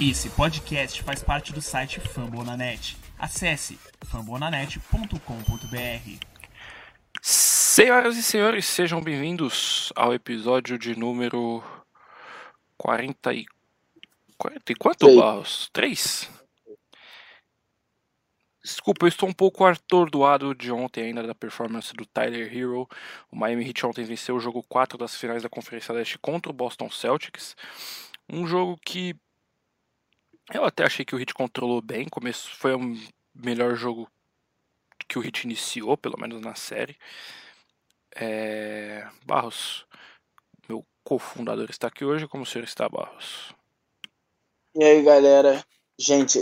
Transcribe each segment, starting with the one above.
Esse podcast faz parte do site Fambonanet. Acesse fambonanet.com.br. Senhoras e senhores, sejam bem-vindos ao episódio de número 40 e... 40 e quanto, Sei. Barros? 3? Desculpa, eu estou um pouco atordoado de ontem ainda da performance do Tyler Hero. O Miami Heat ontem venceu o jogo 4 das finais da Conferência Leste contra o Boston Celtics. Um jogo que eu até achei que o Heat controlou bem. Começo foi o melhor jogo que o Heat iniciou, pelo menos na série. É... Barros, meu cofundador está aqui hoje. Como o senhor está, Barros? E aí, galera? Gente,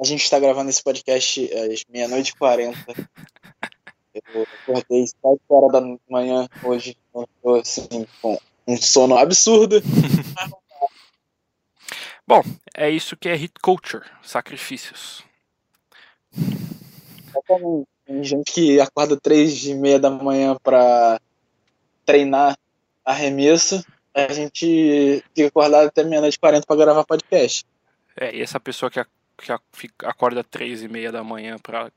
a gente tá gravando esse podcast às meia-noite e quarenta. Eu acordei 7 horas da manhã hoje. Eu tô assim, com um sono absurdo. Bom, é isso que é Hit Culture, sacrifícios. Tem gente que acorda três e meia da manhã pra treinar arremesso. A gente fica acordado até meia-noite e quarenta pra gravar podcast. É, e essa pessoa que, a- que a- fica- acorda três e meia da manhã pra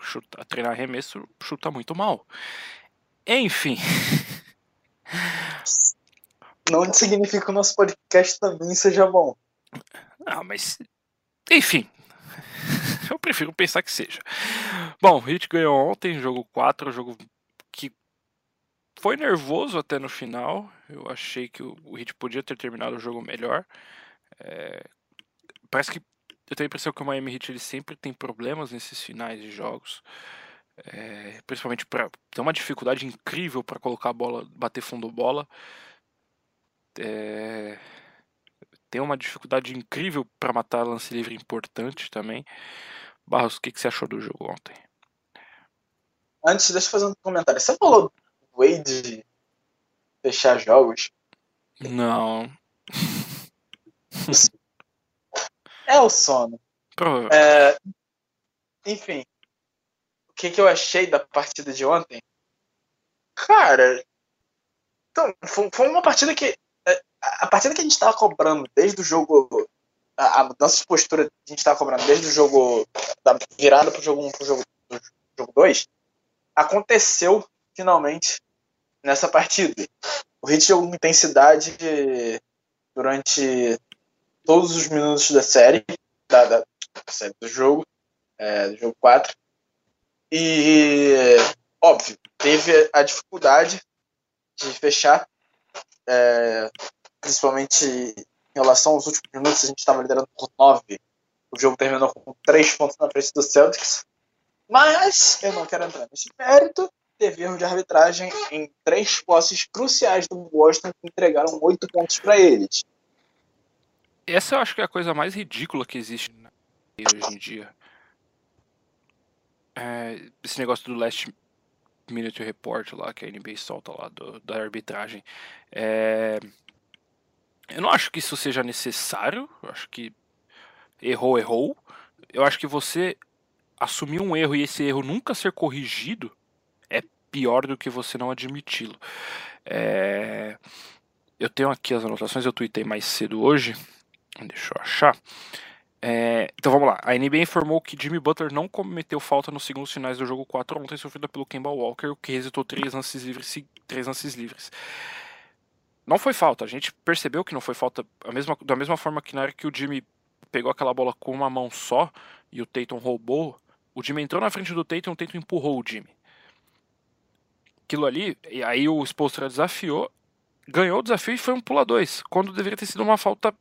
chutar, treinar arremesso, chuta muito mal. Enfim, Não significa que o nosso podcast também seja bom. Ah, mas enfim, eu prefiro pensar que seja. Bom, o Heat ganhou ontem, jogo 4, jogo que foi nervoso até no final. Eu achei que o Heat podia ter terminado o jogo melhor. É, parece que eu tenho a impressão que o Miami Heat ele sempre tem problemas nesses finais de jogos. É, principalmente para tem uma dificuldade incrível para colocar a bola, bater fundo bola. É, tem uma dificuldade incrível para matar lance livre importante também. Barros, o que, que você achou do jogo ontem? Antes, deixa eu fazer um comentário. Você falou do Wade fechar jogos. Não, É o sono. É, enfim, o que, que eu achei da partida de ontem? Cara, então, foi, foi uma partida que. A partida que a gente tava cobrando desde o jogo. A, mudança de postura que a gente tava cobrando desde o jogo. Da virada pro jogo 1 pro jogo, pro jogo 2 aconteceu finalmente nessa partida. O Heat jogou com intensidade durante todos os minutos da série, da, da, da série do jogo, é, do jogo 4. E, óbvio, teve a dificuldade de fechar, é, principalmente em relação aos últimos minutos, a gente estava liderando por 9. O jogo terminou com 3 pontos na frente do Celtics. Mas eu não quero entrar nesse mérito. Teve erro de arbitragem em três posses cruciais do Boston que entregaram 8 pontos para eles. Essa eu acho que é a coisa mais ridícula que existe hoje em dia. É, esse negócio do Last Minute Report lá, que a NBA solta lá do- da arbitragem. É, eu não acho que isso seja necessário. Eu acho que errou, errou. Eu acho que você assumir um erro e esse erro nunca ser corrigido é pior do que você não admiti-lo. É, eu tenho aqui as anotações, eu tuitei mais cedo hoje. Deixa eu achar. É, então vamos lá. A NBA informou que Jimmy Butler não cometeu falta nos segundos finais do jogo 4 ontem, sofrida pelo Kemba Walker, o que resultou três lances livres. Três lances livres. Não foi falta. A gente percebeu que não foi falta a mesma, da mesma forma que na hora que o Jimmy pegou aquela bola com uma mão só e o Tatum roubou, o Jimmy entrou na frente do Tatum e o Tatum empurrou o Jimmy. Aquilo ali, e aí o Spolstra desafiou, ganhou o desafio e foi um pula dois, quando deveria ter sido uma falta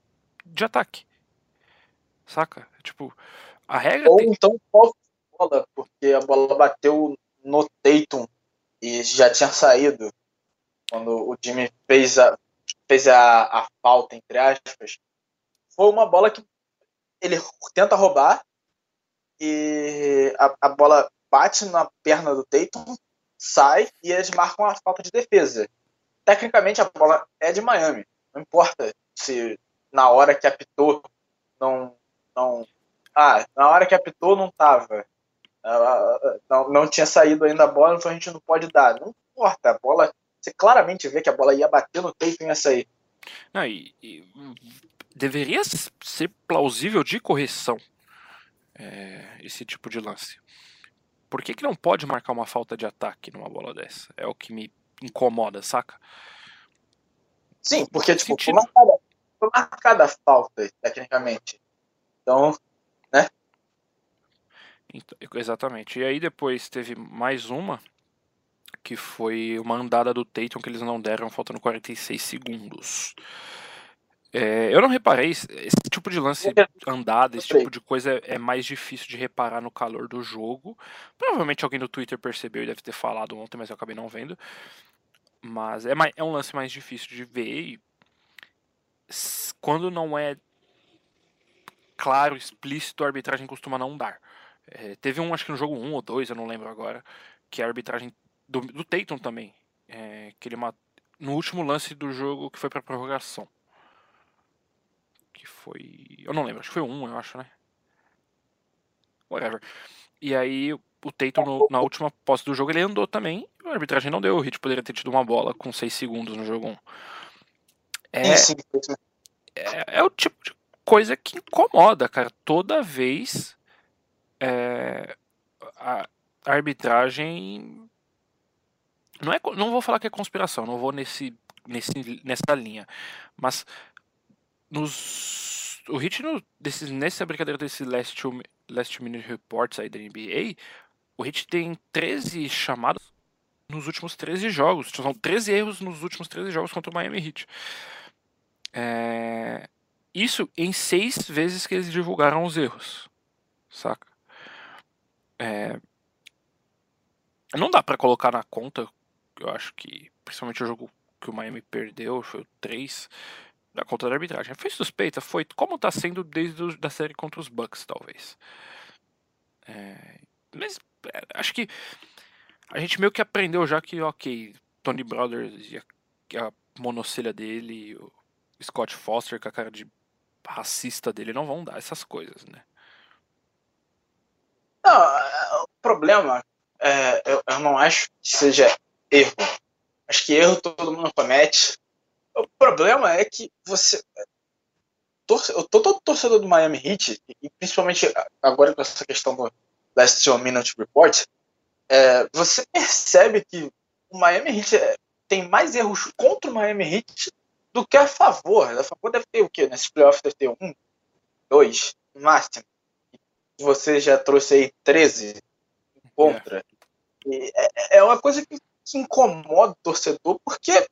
de ataque. Saca? Tipo, a regra Ou tem... então falta de bola, porque a bola bateu no Tatum e já tinha saído. Quando o Jimmy fez a, fez a, a falta, entre aspas. Foi uma bola que ele tenta roubar e a, a bola bate na perna do Tatum, sai e eles marcam a falta de defesa. Tecnicamente a bola é de Miami. Não importa se na hora que apitou não. não ah, na hora que apitou não tava. Ah, ah, Não, não tinha saído ainda a bola, então a gente não pode dar. Não importa, a bola. Você claramente vê que a bola ia bater no Tatum e ia sair. Não, e, e deveria ser plausível de correção é, esse tipo de lance. Por que, que não pode marcar uma falta de ataque numa bola dessa? É o que me incomoda, saca? Sim, porque tipo, foi marcada, foi marcada a falta, tecnicamente. Então, né? Então, exatamente. E aí depois teve mais uma, que foi uma andada do Tatum que eles não deram, faltando 46 segundos. É, eu não reparei, esse tipo de lance andada, esse tipo de coisa é, é mais difícil de reparar no calor do jogo. Provavelmente alguém no Twitter percebeu e deve ter falado ontem, mas eu acabei não vendo. Mas é, mais, é um lance mais difícil de ver e quando não é claro, explícito, a arbitragem costuma não dar. É, teve um, acho que no jogo 1 ou 2, eu não lembro agora, que a arbitragem do, do Tatum também, é, que ele no último lance do jogo que foi para prorrogação que foi. Eu não lembro, acho que foi um, eu acho, né? Whatever. E aí o Tatum no, na última posse do jogo ele andou também. A arbitragem não deu. O Hit poderia ter tido uma bola com 6 segundos no jogo 1. É, é, é, o tipo de coisa que incomoda, cara. Toda vez é, a, a arbitragem. Não, é, não vou falar que é conspiração, não vou nesse, nesse, nessa linha. Mas nos o Hit no, desses, nessa brincadeira desse last, two, last Minute Reports aí da NBA, o Hit tem 13 chamadas nos últimos 13 jogos. São 13 erros nos últimos 13 jogos contra o Miami Heat. É, isso em seis vezes que eles divulgaram os erros. Saca? É, não dá para colocar na conta, eu acho que, principalmente o jogo que o Miami perdeu, foi o 3 da conta da arbitragem. Foi suspeita? Foi como está sendo desde a da série contra os Bucks, talvez. É, mas é, acho que a gente meio que aprendeu já que, ok, Tony Brothers e a, a monocelha dele, o Scott Foster com a cara de racista dele não vão dar essas coisas, né? Não, é, o problema é, eu, eu não acho que seja erro. Acho que erro todo mundo comete. O problema é que você. Torce, todo torcedor do Miami Heat, e principalmente agora com essa questão do Last One Minute Report, é, você percebe que o Miami Heat é, tem mais erros contra o Miami Heat do que a favor. A favor deve ter o quê? Nesses playoffs deve ter um, dois, no máximo. Você já trouxe aí 13 contra. É, é uma coisa que, que incomoda o torcedor, porque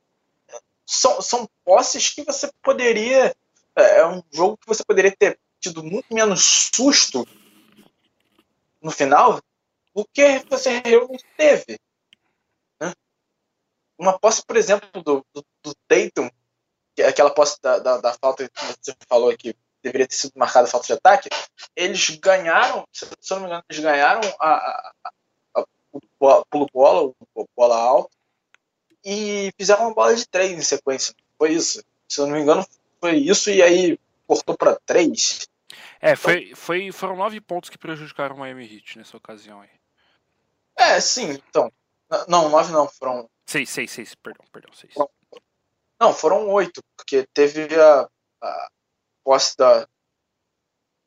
são, são posses que você poderia. É, é um jogo que você poderia ter tido muito menos susto no final do que você realmente teve. Né? Uma posse, por exemplo, do, do, do que é aquela posse da, da, da, falta que você falou aqui, deveria ter sido marcada falta de ataque, eles ganharam, se eu não me engano, eles ganharam a, a, pulo bola, bola alta, e fizeram uma bola de três em sequência. Foi isso. Se eu não me engano, foi isso e aí cortou para três. É, foi, foi, foram nove pontos que prejudicaram o Miami Heat nessa ocasião aí. É, sim, então. Não, nove não, foram. Seis, seis, seis, perdão, perdão, seis. Não, foram oito, porque teve a, a posse da.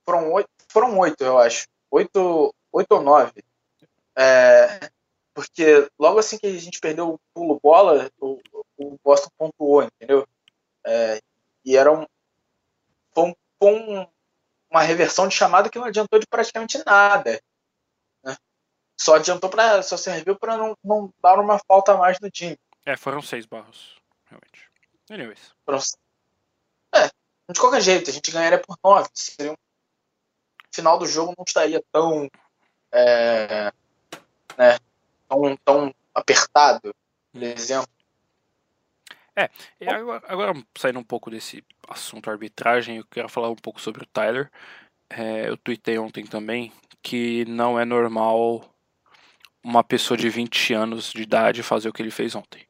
Foram oito, foram oito, eu acho. Oito, oito ou nove. É, porque logo assim que a gente perdeu o pulo bola, o, o Boston pontuou, entendeu? É, e era um, foi, um, uma reversão de chamada que não adiantou de praticamente nada. Né? Só adiantou para só serviu para não, não dar uma falta a mais no time. É, foram seis barros, realmente. Anyways. Foram, é, de qualquer jeito, a gente ganharia por nove. Seria um, final do jogo não estaria tão é, né, tão, tão apertado, por uhum. exemplo. É, agora, agora, saindo um pouco desse assunto arbitragem, eu quero falar um pouco sobre o Tyler. É, eu tuitei ontem também que não é normal uma pessoa de 20 anos de idade fazer o que ele fez ontem.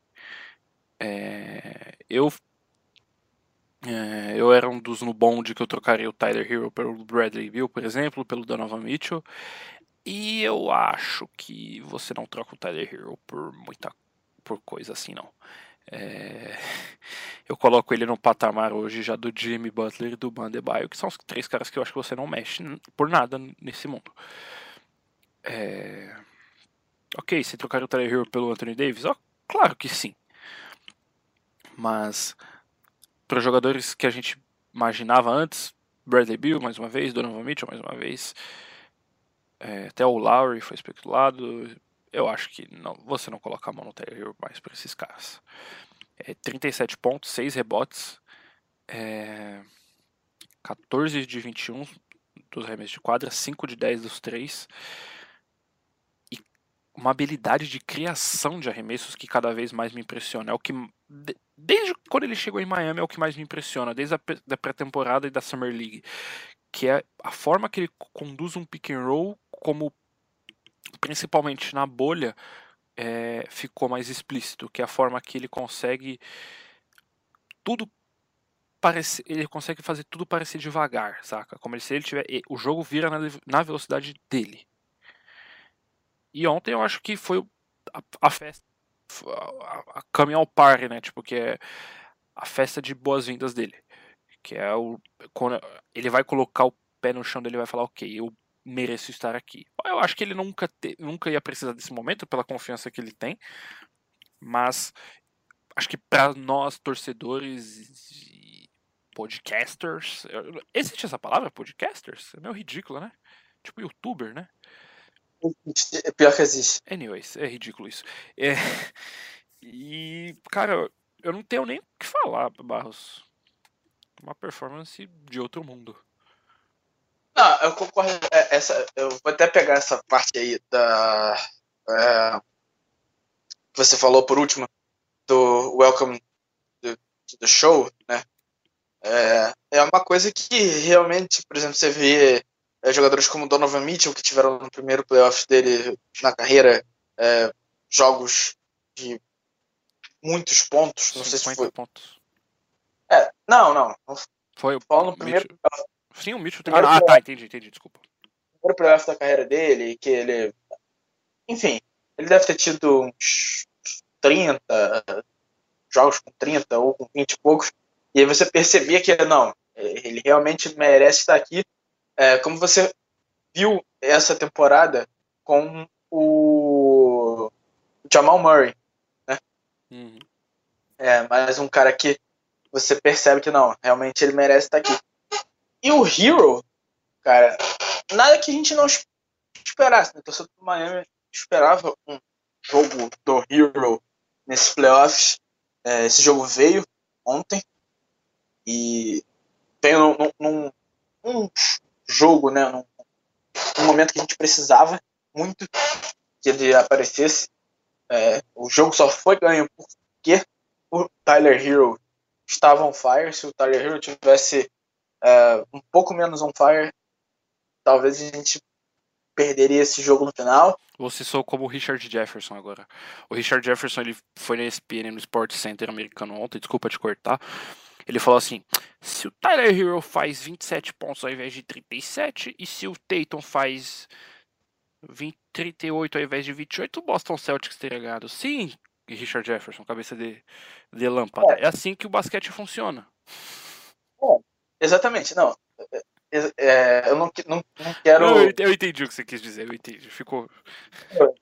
É, eu é, eu era um dos no bonde que eu trocaria o Tyler Hero pelo Bradley Bill, por exemplo, pelo Donovan Mitchell. E eu acho que você não troca o Tyler Hero por muita por coisa assim, não. É... Eu coloco ele no patamar hoje já do Jimmy Butler e do Bandebaio, que são os três caras que eu acho que você não mexe por nada nesse mundo. É... Ok, você trocaria o Tyler Hero pelo Anthony Davis? Oh, claro que sim. Mas para jogadores que a gente imaginava antes, Bradley Bill mais uma vez, Donovan Mitchell mais uma vez, é, até o Lowry foi especulado. Eu acho que não, você não coloca a mão no Tyler mais para esses caras. É, 37 pontos, 6 rebotes, é, 14 de 21 dos arremessos de quadra, 5 de 10 dos 3 uma habilidade de criação de arremessos que cada vez mais me impressiona. É o que desde quando ele chegou em Miami é o que mais me impressiona, desde a pré-temporada e da Summer League, que é a forma que ele conduz um pick and roll, como principalmente na bolha é, ficou mais explícito, que é a forma que ele consegue tudo parece, ele consegue fazer tudo parecer devagar, saca? Como se ele tiver o jogo vira na, na velocidade dele. E ontem eu acho que foi a, a festa, a, a coming ao par, né? Tipo, que é a festa de boas-vindas dele. Que é o. Quando ele vai colocar o pé no chão dele vai falar, ok, eu mereço estar aqui. Eu acho que ele nunca, te, nunca ia precisar desse momento pela confiança que ele tem. Mas acho que para nós, torcedores e podcasters. Existe essa palavra, podcasters? É meio ridículo, né? Tipo youtuber, né? É pior que existe. Anyways, é ridículo isso. É... E, cara, eu não tenho nem o que falar, Barros. Uma performance de outro mundo. Não, eu concordo. É, essa, eu vou até pegar essa parte aí da. É, que você falou por último, do Welcome do, do Show, né? É, é uma coisa que realmente, por exemplo, você vê é, jogadores como Donovan Mitchell, que tiveram no primeiro playoff dele na carreira é, jogos de muitos pontos. Não sei se foi. pontos. É, não, não. Foi o Falando no primeiro. Mitchell. Sim, o Mitchell tem. Ah, tá, entendi, entendi, desculpa. O primeiro playoff da carreira dele, que ele. Enfim, ele deve ter tido uns 30 jogos com 30 ou com 20 e poucos. E aí você percebia que, não, ele realmente merece estar aqui é, como você viu essa temporada com o Jamal Murray, né? Uhum. É, mais um cara que você percebe que não, realmente ele merece estar aqui. E o Hero, cara, nada que a gente não esperasse, né? O torcedor do Miami esperava um jogo do Hero nesses playoffs. É, esse jogo veio ontem e veio num, num, jogo, né? Num momento que a gente precisava muito que ele aparecesse. É, o jogo só foi ganho porque o Tyler Hero estava on fire. Se o Tyler Hero tivesse é, um pouco menos on fire, talvez a gente perderia esse jogo no final. Você sou como o Richard Jefferson agora. O Richard Jefferson ele foi na ESPN no Sport Center americano ontem, desculpa te cortar. Ele falou assim: se o Tyler Hero faz 27 pontos ao invés de 37, e se o Tatum faz 20, 38 ao invés de 28, o Boston Celtics teria ganhado. Sim, Richard Jefferson, cabeça de, de lâmpada. É. é assim que o basquete funciona. É, exatamente, não. É, é eu não, não, não quero. Eu, eu, entendi o que você quis dizer, eu entendi. Ficou.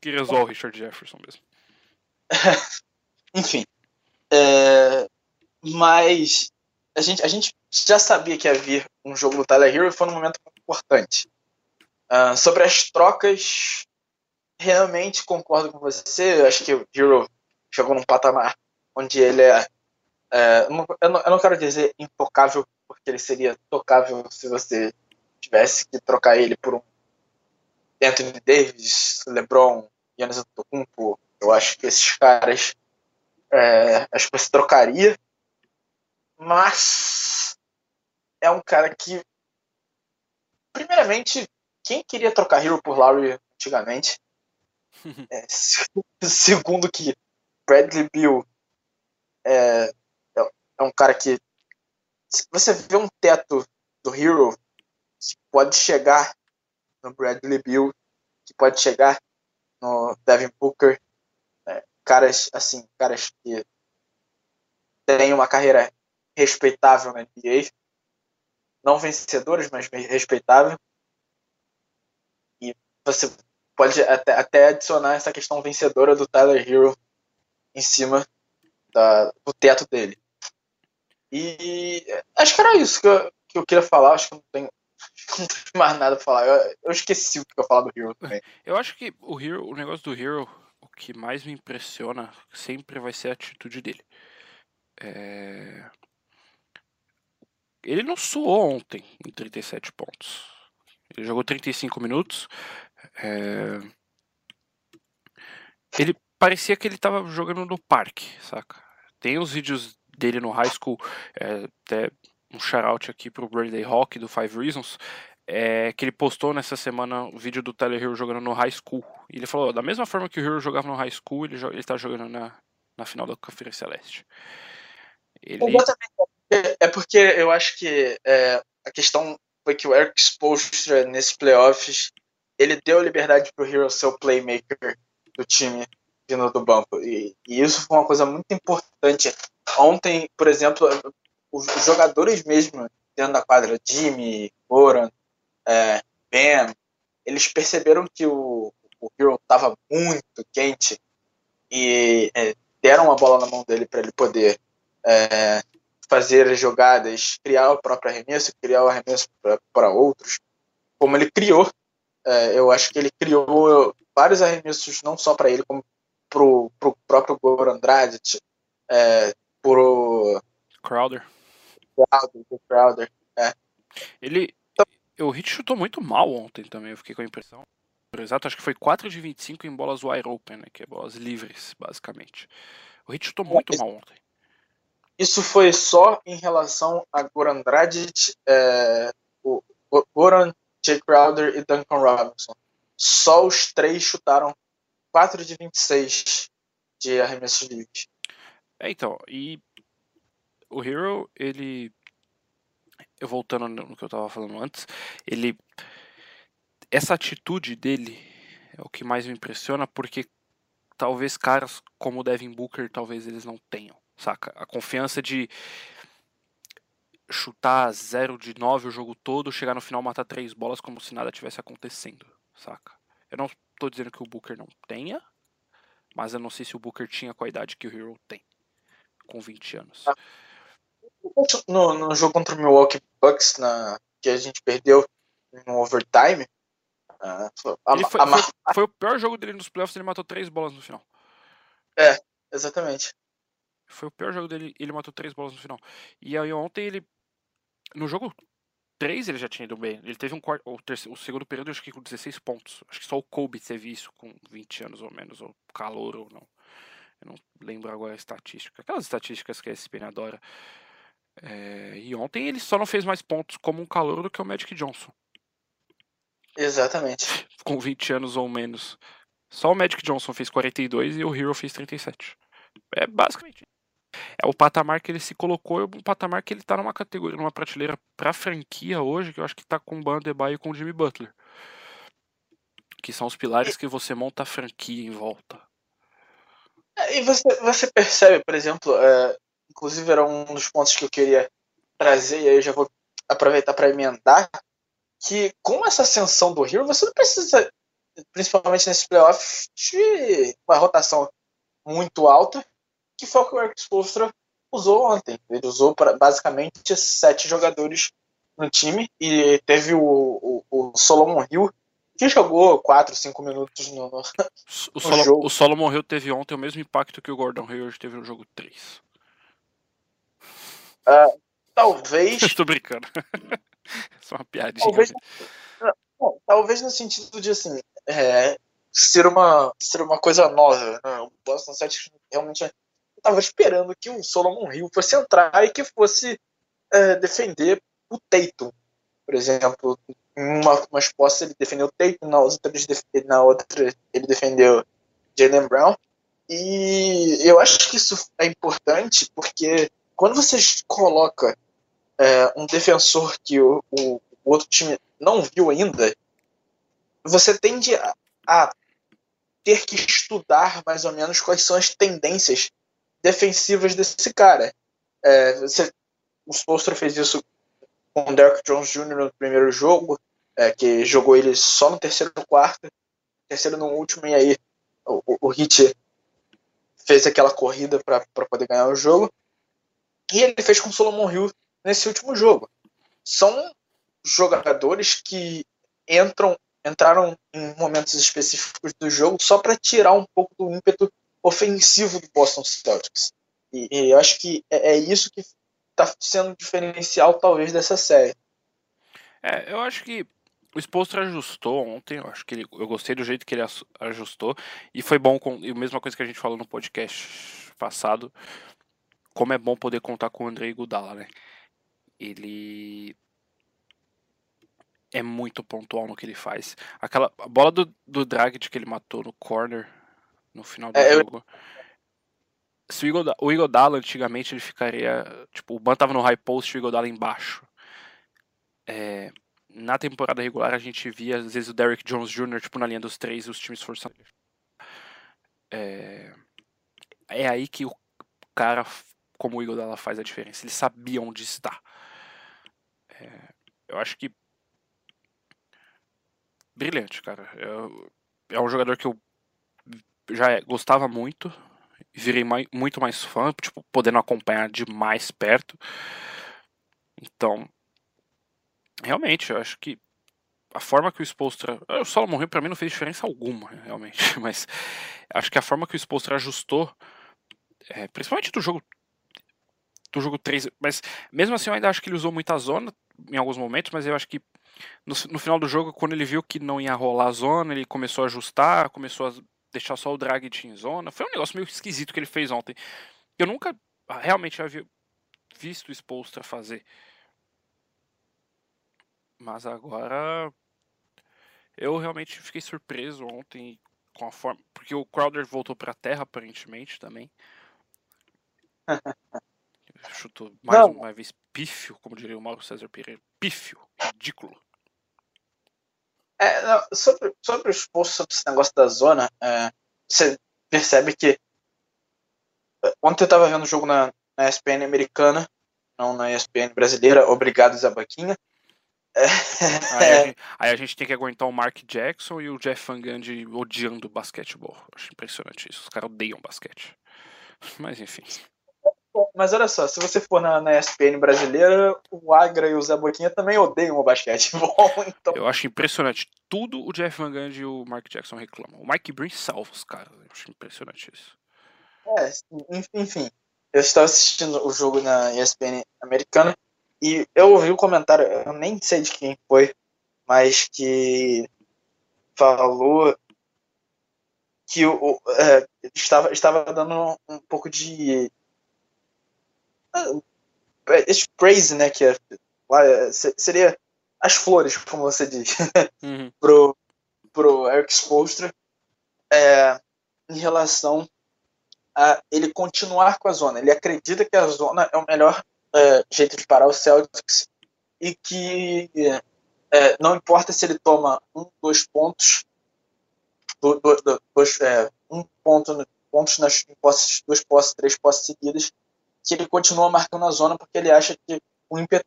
Que resolve o Richard Jefferson mesmo. Enfim. É, mas a gente, a gente já sabia que ia vir um jogo do Tyler Hero e foi um momento importante. Uh, sobre as trocas, realmente concordo com você. Eu acho que o Hero chegou num patamar onde ele é. é eu, não, eu não quero dizer intocável, porque ele seria tocável se você tivesse que trocar ele por um Anthony Davis, LeBron, Giannis Antetokounmpo. Eu acho que esses caras é, acho que você trocaria mas é um cara que, primeiramente, quem queria trocar Hero por Lowry antigamente? é, segundo que Bradley Bill é, é, é um cara que você vê um teto do Hero que pode chegar no Bradley Bill, que pode chegar no Devin Booker, é, caras assim, caras que têm uma carreira respeitável na NBA. Não vencedoras, mas respeitável. E você pode até, até adicionar essa questão vencedora do Tyler Hero em cima da, do teto dele. E acho que era isso que eu, que eu queria falar. Acho que não tenho, não tenho mais nada pra falar. Eu, eu esqueci o que eu ia falar do Hero também. Eu acho que o Hero, o negócio do Hero, o que mais me impressiona sempre vai ser a atitude dele. É... Ele não suou ontem em 37 pontos. Ele jogou 35 minutos. É... Ele parecia que ele tava jogando no parque, saca? Tem os vídeos dele no high school, é, até um shout aqui pro Bradley Hawk do Five Reasons, é, que ele postou nessa semana o vídeo do Tyler Hero jogando no high school. E ele falou, da mesma forma que o Hero jogava no high school, ele, ele tá jogando na, na final da Conferência Celeste. Ele... É porque eu acho que é, a questão foi que o Eric Spoelstra nesses playoffs ele deu liberdade pro Hero ser o playmaker do time vindo do banco. E, e, isso foi uma coisa muito importante. Ontem, por exemplo, os, jogadores mesmo dentro da quadra, Jimmy, Goran, é, Ben, eles perceberam que o, o Hero estava muito quente e é, deram a bola na mão dele para ele poder é, fazer jogadas, criar o próprio arremesso, criar o arremesso para outros, como ele criou. É, eu acho que ele criou vários arremessos não só para ele, como pro, pro próprio Goran Dragic, é, pro Crowder. Crowder, pro Crowder, é. Ele, então, o Hit chutou muito mal ontem também, eu fiquei com a impressão. Exato, acho que foi 4 de 25 em bolas wide open, né, que é bolas livres, basicamente. O Hit chutou muito é, mal ontem. Isso foi só em relação a Goran Dragic, é, o Goran, Jay Crowder e Duncan Robinson. Só os três chutaram 4 de 26 de arremessos livres. É, então, e o Hero, ele. Eu voltando no que eu tava falando antes, ele. Essa atitude dele é o que mais me impressiona, porque talvez caras como o Devin Booker, talvez eles não tenham, saca? A confiança de chutar 0 de 9 o jogo todo, chegar no final matar três bolas como se nada tivesse acontecendo, saca? Eu não tô dizendo que o Booker não tenha, mas eu não sei se o Booker tinha a idade que o Hero tem, com 20 anos. Ah. No, no jogo contra o Milwaukee Bucks, na, que a gente perdeu no overtime, a, foi, a, foi, foi, o pior jogo dele nos playoffs, ele matou três bolas no final. É, exatamente. Foi o pior jogo dele, ele matou três bolas no final. E aí ontem ele. No jogo 3 ele já tinha ido bem. Ele teve um quarto. O, terceiro, o segundo período, acho que com 16 pontos. Acho que só o Kobe teve isso com 20 anos ou menos, ou calor ou não. Eu não lembro agora a estatística. Aquelas estatísticas que a ESPN adora. É, e ontem ele só não fez mais pontos como um calor do que o Magic Johnson. Exatamente. Com 20 anos ou menos. Só o Magic Johnson fez 42 e o Hero fez 37. É basicamente é o patamar que ele se colocou, é um patamar que ele tá numa categoria, numa prateleira pra franquia hoje, que eu acho que tá com o Bandebaio e com o Jimmy Butler. Que são os pilares que você monta a franquia em volta. E você, você percebe, por exemplo, é, inclusive era um dos pontos que eu queria trazer, e aí eu já vou aproveitar para emendar, que com essa ascensão do Hero, você não precisa, principalmente nesse playoff, de uma rotação muito alta que foi o que o Eric usou ontem. Ele usou pra, basicamente sete jogadores no time e teve o, o, o Solomon Hill, que jogou 4, 5 minutos no, no, o, Solo, jogo. o Solomon Hill teve ontem o mesmo impacto que o Gordon Hayward teve no jogo 3. Uh, ah, talvez. Estou brincando. Só uma piadinha. Talvez, não, talvez no sentido de assim. É, ser, uma, ser uma coisa nova. Né? O Boston Celtics realmente estava esperando que o Solomon Hill fosse entrar e que fosse é, defender o Tatum, por exemplo. Em uma, exposta ele defendeu o Tatum, na outra, na outra ele defendeu Jalen Brown. E eu acho que isso é importante porque quando você coloca é, um defensor que o, o, outro time não viu ainda, você tende a, a ter que estudar mais ou menos quais são as tendências defensivas desse cara. É, você, o Spolstra fez isso com o Derek Jones Jr. no primeiro jogo, é, que jogou ele só no terceiro no quarto, terceiro no último, e aí o, o Hit fez aquela corrida para poder ganhar o jogo. E ele fez com o Solomon Hill nesse último jogo. São jogadores que entram entraram em momentos específicos do jogo só para tirar um pouco do ímpeto ofensivo do Boston Celtics. E, e eu acho que é, é isso que está sendo diferencial, talvez, dessa série. É, eu acho que o Spolstra ajustou ontem, eu acho que ele, eu gostei do jeito que ele ajustou, e foi bom, com, e a mesma coisa que a gente falou no podcast passado, como é bom poder contar com o Andrei Gudala, né? Ele é muito pontual no que ele faz. Aquela a bola do, do Dragic que ele matou no corner no final do é, jogo. Eu... Se o Igor, o antigamente ele ficaria. Tipo, o Ban tava no high post e o Igor Dalla embaixo. É, na temporada regular a gente via às vezes o Derrick Jones Jr. tipo na linha dos três os times forçando. É, é aí que o cara como o Igor Dalla faz a diferença. Ele sabia onde está. É, eu acho que brilhante, cara. é um jogador que eu já gostava muito, virei mais, muito mais fã, tipo, podendo acompanhar de mais perto. Então, realmente, eu acho que a forma que o Spolstra. O Solomon Hill pra mim não fez diferença alguma, realmente. Mas acho que a forma que o Spolstra ajustou, é, principalmente do jogo. Do jogo 3. Mas mesmo assim eu ainda acho que ele usou muita zona em alguns momentos, mas eu acho que no, no, final do jogo, quando ele viu que não ia rolar a zona, ele começou a ajustar, começou a deixar só o drag em zona. Foi um negócio meio esquisito que ele fez ontem. Eu nunca realmente havia visto o Spolstra fazer. Mas agora eu realmente fiquei surpreso ontem com a forma, porque o Crowder voltou para a terra aparentemente também. Chutou mais Não. uma vez pífio, como diria o Mauro César Pereira. Pífio, ridículo. É, não, sobre, sobre o esforço, sobre esse negócio da zona, é, você percebe que. É, ontem eu estava vendo o jogo na, na ESPN americana, não na ESPN brasileira, obrigado Zabaquinha. É, aí, a gente, aí, a gente, tem que aguentar o Mark Jackson e o Jeff Van Gundy odiando basquetebol. Acho impressionante isso. Os caras odeiam basquete. Mas enfim. Mas olha só, se você for na, na ESPN brasileira, o Agra e o Zé Boquinha também odeiam o basquetebol. Então... Eu acho impressionante. Tudo o Jeff Van Gundy e o Mark Jackson reclamam. O Mike Breen salva os caras. Eu acho impressionante isso. É, enfim. Eu estava assistindo o jogo na ESPN americana e eu ouvi um comentário, eu nem sei de quem foi, mas que falou que o, é, estava, estava dando um pouco de é, esse praise, né, que é, é seria as flores, como você diz, uhum. pro, pro Eric Spoelstra, é, em relação a ele continuar com a zona. Ele acredita que a zona é o melhor é, jeito de parar o Celtics e que é, não importa se ele toma um, dois pontos, do, do, dois, é, um ponto, pontos nas posses, duas posses, três posses seguidas, que ele continua marcando a zona porque ele acha que o ímpeto,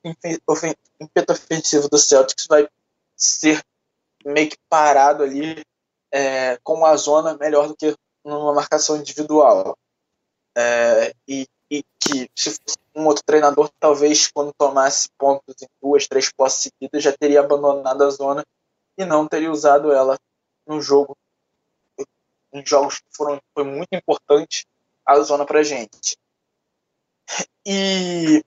ofensivo do Celtics vai ser meio que parado ali é, com a zona melhor do que numa marcação individual. É, e, e, que se fosse um outro treinador, talvez quando tomasse pontos em duas, três posses seguidas, já teria abandonado a zona e não teria usado ela no jogo. Em jogos que foram, foi muito importante a zona para gente. E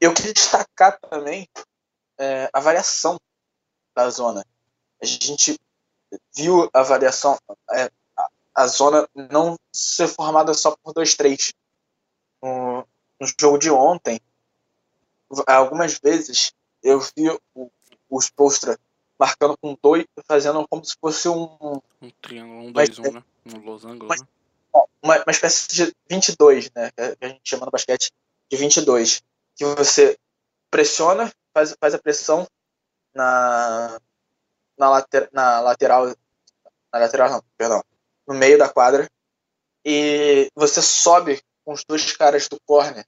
eu queria destacar também é, a variação da zona. A gente viu a variação, é, a, a, zona não ser formada só por dois, três. No, no jogo de ontem, algumas vezes eu vi o, o Spolstra marcando com dois, fazendo como se fosse um. Um triângulo, um 2 um, né? Um losango, né? Uma, uma espécie de 22, né? Que a gente chama no basquete de 22, que você pressiona, faz, faz a pressão na, na, later, na lateral, na lateral não, perdão, no meio da quadra, e você sobe com os dois caras do corner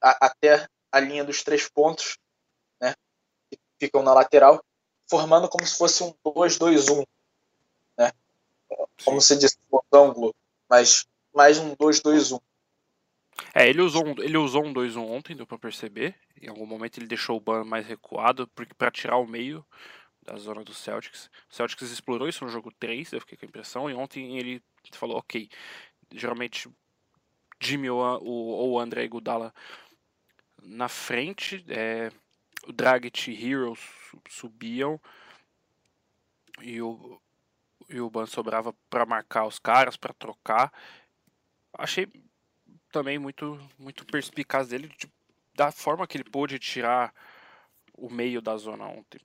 a, até a linha dos três pontos, né? Que ficam na lateral, formando como se fosse um 2-2-1, né? Como se disse, um ângulo, mas mais um 2-2-1. É, ele usou, um, ele usou um 2-1 ontem, deu pra perceber. Em algum momento ele deixou o Ban mais recuado para tirar o meio da zona do Celtics. O Celtics explorou isso no jogo 3, eu fiquei com a impressão, e ontem ele falou, ok, geralmente Jimmy ou, ou André Iguodala na frente, é, o Dragic e Heroes subiam e o, e o Ban sobrava para marcar os caras, para trocar. Achei também muito muito perspicaz dele de, da forma que ele pôde tirar o meio da zona ontem.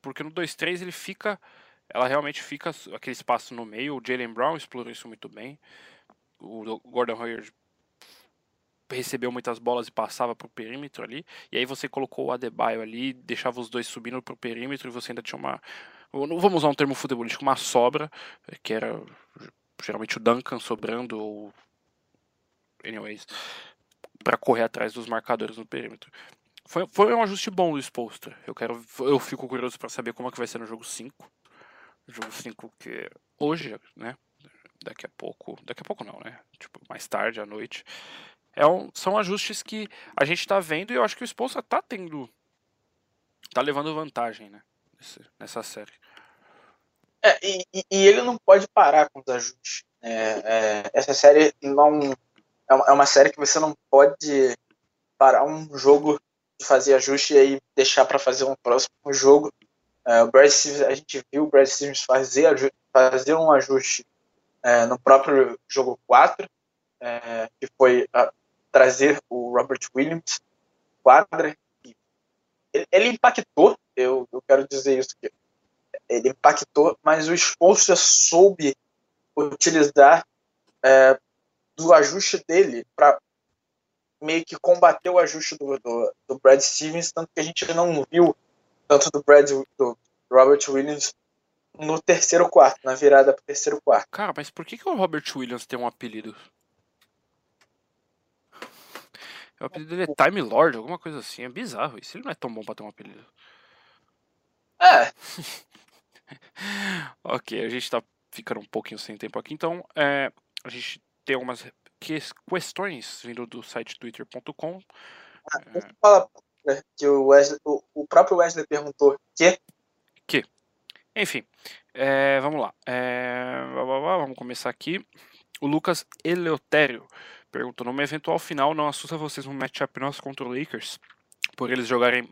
Porque no 2-3 ele fica. Ela realmente fica aquele espaço no meio. O Jalen Brown explorou isso muito bem. O Gordon Hayward recebeu muitas bolas e passava pro perímetro ali. E aí você colocou o Adebayo ali, deixava os dois subindo pro perímetro e você ainda tinha uma. Vamos usar um termo futebolístico, uma sobra, que era geralmente o Duncan sobrando ou. Anyways, para correr atrás dos marcadores no perímetro. Foi, foi um ajuste bom do Spolstra. Eu quero eu fico curioso para saber como é que vai ser no jogo 5. Jogo 5 que hoje, né? Daqui a pouco, daqui a pouco não, né? Tipo, mais tarde à noite. É um, são ajustes que a gente tá vendo e eu acho que o Spolstra tá tendo tá levando vantagem, né? Nessa série. É, e, e, ele não pode parar com os ajustes. É, é, essa série não é uma, é uma série que você não pode parar um jogo de fazer ajuste e aí deixar para fazer um próximo jogo. Uh, o Brad a gente viu o Brad Stevens fazer, fazer um ajuste uh, no próprio jogo 4, uh, é, que foi trazer o Robert Williams quadra. Ele, ele, impactou, eu, eu quero dizer isso, que ele impactou, mas o Spolstra soube utilizar do ajuste dele para meio que combateu o ajuste do, do, do, Brad Stevens, tanto que a gente não viu tanto do Brad do Robert Williams no terceiro quarto, na virada pro terceiro quarto. Cara, mas por que, que o Robert Williams tem um apelido? O apelido dele é Time Lord, alguma coisa assim. É bizarro isso. Ele não é tão bom pra ter um apelido. É. ok, a gente tá ficando um pouquinho sem tempo aqui, então é, a gente tem algumas questões vindo do site twitter.com. Ah, falar né, que o, Wesley, o, o, próprio Wesley perguntou que. Que. Enfim, é, vamos lá. É, vamos começar aqui. O Lucas Eleutério perguntou: numa eventual final, não assusta vocês um matchup nosso contra o Lakers? Por eles jogarem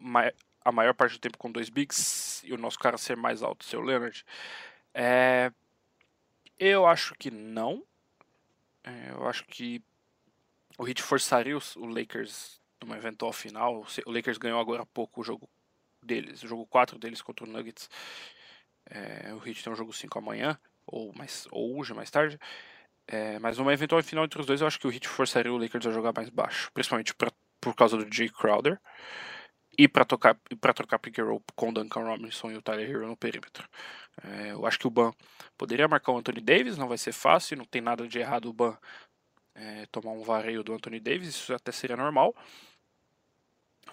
a maior parte do tempo com dois bigs e o nosso cara ser mais alto, seu Leonard? É, eu acho que não. É, eu acho que o Heat forçaria o Lakers numa eventual final. O Lakers ganhou agora há pouco o jogo deles, o jogo 4 deles contra o Nuggets. É, o Heat tem um jogo 5 amanhã, ou, mais, ou hoje, mais tarde. É, mas numa eventual final entre os dois, eu acho que o Heat forçaria o Lakers a jogar mais baixo, principalmente pra, por causa do Jay Crowder e para tocar para trocar pick and roll com o Duncan Robinson e o Tyler Hero no perímetro. É, eu acho que o Ban poderia marcar o Anthony Davis, não vai ser fácil, não tem nada de errado o Ban é, tomar um vareio do Anthony Davis, isso até seria normal.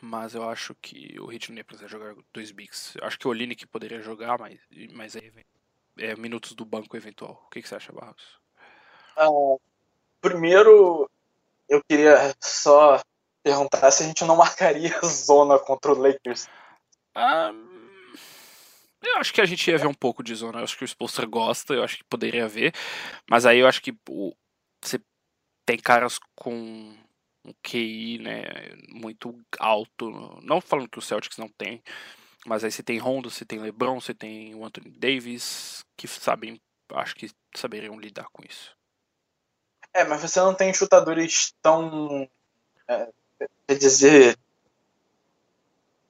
Mas eu acho que o Heat não ia precisar jogar dois bigs. Eu acho que o Olinick poderia jogar, mas, mas é, é minutos do banco eventual. O que, que você acha, Barros? Uh, primeiro, eu queria só perguntar se a gente não marcaria zona contra o Lakers. Ah, eu acho que a gente ia ver um pouco de zona. Eu acho que o Spolstra gosta, eu acho que poderia ver. Mas aí eu acho que você tem caras com um QI né, muito alto. Não falando que o Celtics não tem. Mas aí você tem Rondo, você tem LeBron, você tem o Anthony Davis, que sabem, acho que saberiam lidar com isso. É, mas você não tem chutadores tão é, quer dizer.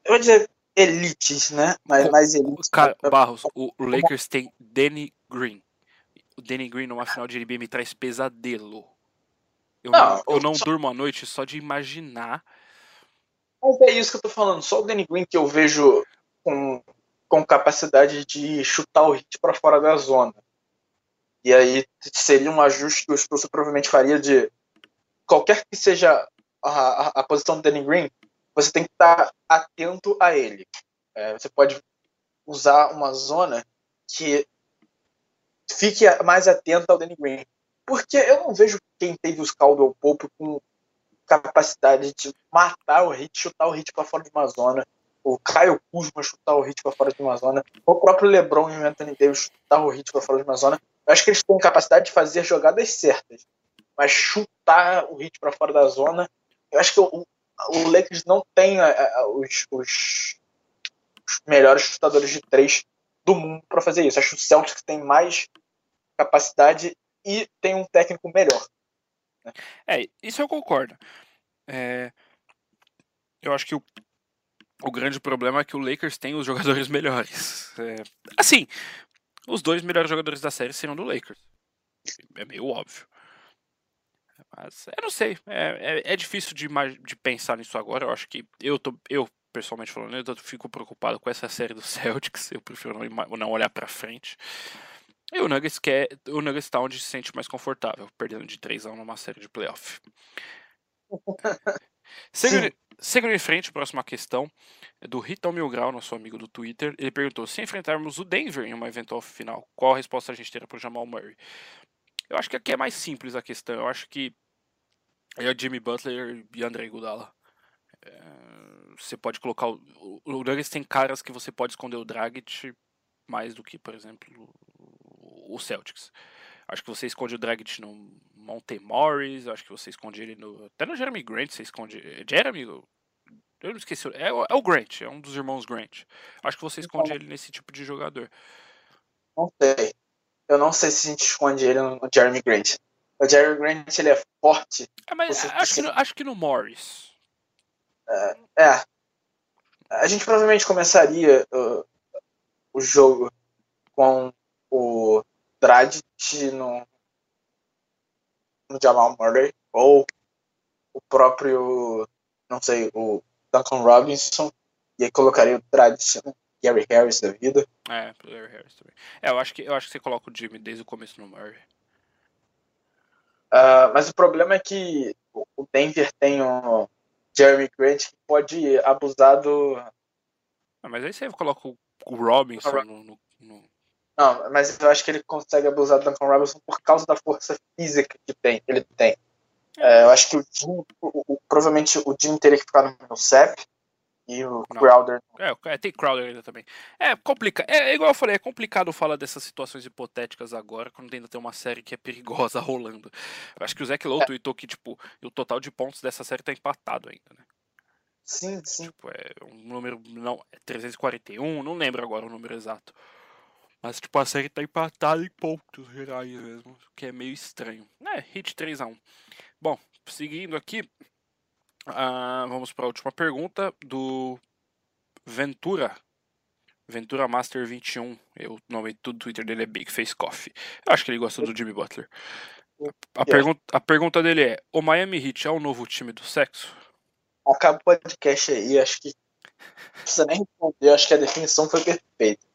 Eu vou dizer elites, né? Mas, mais elites. Cara, Barros, o Lakers tem Danny Green. O Danny Green numa final de NBA me traz pesadelo. Eu não, não eu não só... durmo à noite só de imaginar. Mas é isso que eu tô falando. Só o Danny Green que eu vejo com, com capacidade de chutar o hit para fora da zona. E aí seria um ajuste que o Spurs provavelmente faria de qualquer que seja a, a, a posição do Danny Green, você tem que estar atento a ele. É, você pode usar uma zona que fique mais atento ao Danny Green. Porque eu não vejo quem teve os Caldwell Pope com capacidade de matar o hit, chutar o hit para fora de uma zona. O Caio Kuzma chutar o hit para fora de uma zona. O próprio LeBron e o Anthony Davis chutar o hit para fora de uma zona. Eu acho que eles têm capacidade de fazer jogadas certas. Mas chutar o hit para fora da zona, eu acho que o, o Lakers não tem a, a, os, os, melhores chutadores de três do mundo para fazer isso. Acho que o Celtics tem mais capacidade e tem um técnico melhor. Né? É, isso eu concordo. É, eu acho que o, o grande problema é que o Lakers tem os jogadores melhores. É, assim, os dois melhores jogadores da série serão do Lakers. É meio óbvio. Mas eu não sei. É, é, é difícil de, de pensar nisso agora. Eu acho que eu tô. Eu, pessoalmente falando, eu fico preocupado com essa série do Celtics. Eu prefiro não, não olhar pra frente. E o Nuggets quer. O Nuggets tá onde se sente mais confortável, perdendo de 3 a 1 numa série de playoff. Seguindo, seguindo em frente, próxima questão é do Rital Milgrau, nosso amigo do Twitter. Ele perguntou: se enfrentarmos o Denver em uma eventual final, qual a resposta a gente terá pro Jamal Murray? Eu acho que aqui é mais simples a questão. Eu acho que é Jimmy Butler e André Iguodala. É, você pode colocar. O, o Nuggets tem caras que você pode esconder o Dragic mais do que, por exemplo, o Celtics. Acho que você esconde o Dragic no Monte Morris, acho que você esconde ele no. Até no Jeremy Grant você esconde. É Jeremy? Eu não esqueci. É, é o Grant, é um dos irmãos Grant. Acho que você esconde ele nesse tipo de jogador. Não sei. Eu não sei se a gente esconde ele no Jeremy Grant. O Jeremy Grant ele é forte. É, mas acho que, no, acho que no Morris. É, é. A gente provavelmente começaria uh, o jogo com o Dragic no, no Jamal Murray ou o próprio, não sei, o Duncan Robinson e aí colocaria o no Gary Harris da vida. É, Gary Harris também. É, eu acho que eu acho que você coloca o Jimmy desde o começo no Murray. Uh, mas o problema é que o Denver tem o Jeremy Grant que pode abusar do. Ah, mas aí você coloca o Robinson no, no, no, Não, mas eu acho que ele consegue abusar do Duncan Robinson por causa da força física que tem, ele tem. É, eu acho que o Jim, o, o, provavelmente o Jim teria que ficar no CEP e o não. Crowder. É, tem Crowder ainda também. É, complica. É, é, igual eu falei, é complicado falar dessas situações hipotéticas agora, quando ainda tem uma série que é perigosa rolando. Eu acho que o Zach Lowe é. tweetou que, tipo, o total de pontos dessa série tá empatado ainda, né? Sim, sim. Tipo, é um número. Não, é 341, não lembro agora o número exato. Mas, tipo, a série tá empatada em pontos gerais mesmo. Que é meio estranho. É, hit 3x1. Bom, seguindo aqui. Uh, vamos para a última pergunta do Ventura. Ventura Master 21. Eu, o nome do Twitter dele é Big Face Coffee. Eu acho que ele gosta do Jimmy Butler. A, pergunta, a pergunta dele é: O Miami Heat é o novo time do sexo? acaba o podcast aí, acho que não precisa nem responder, acho que a definição foi perfeita.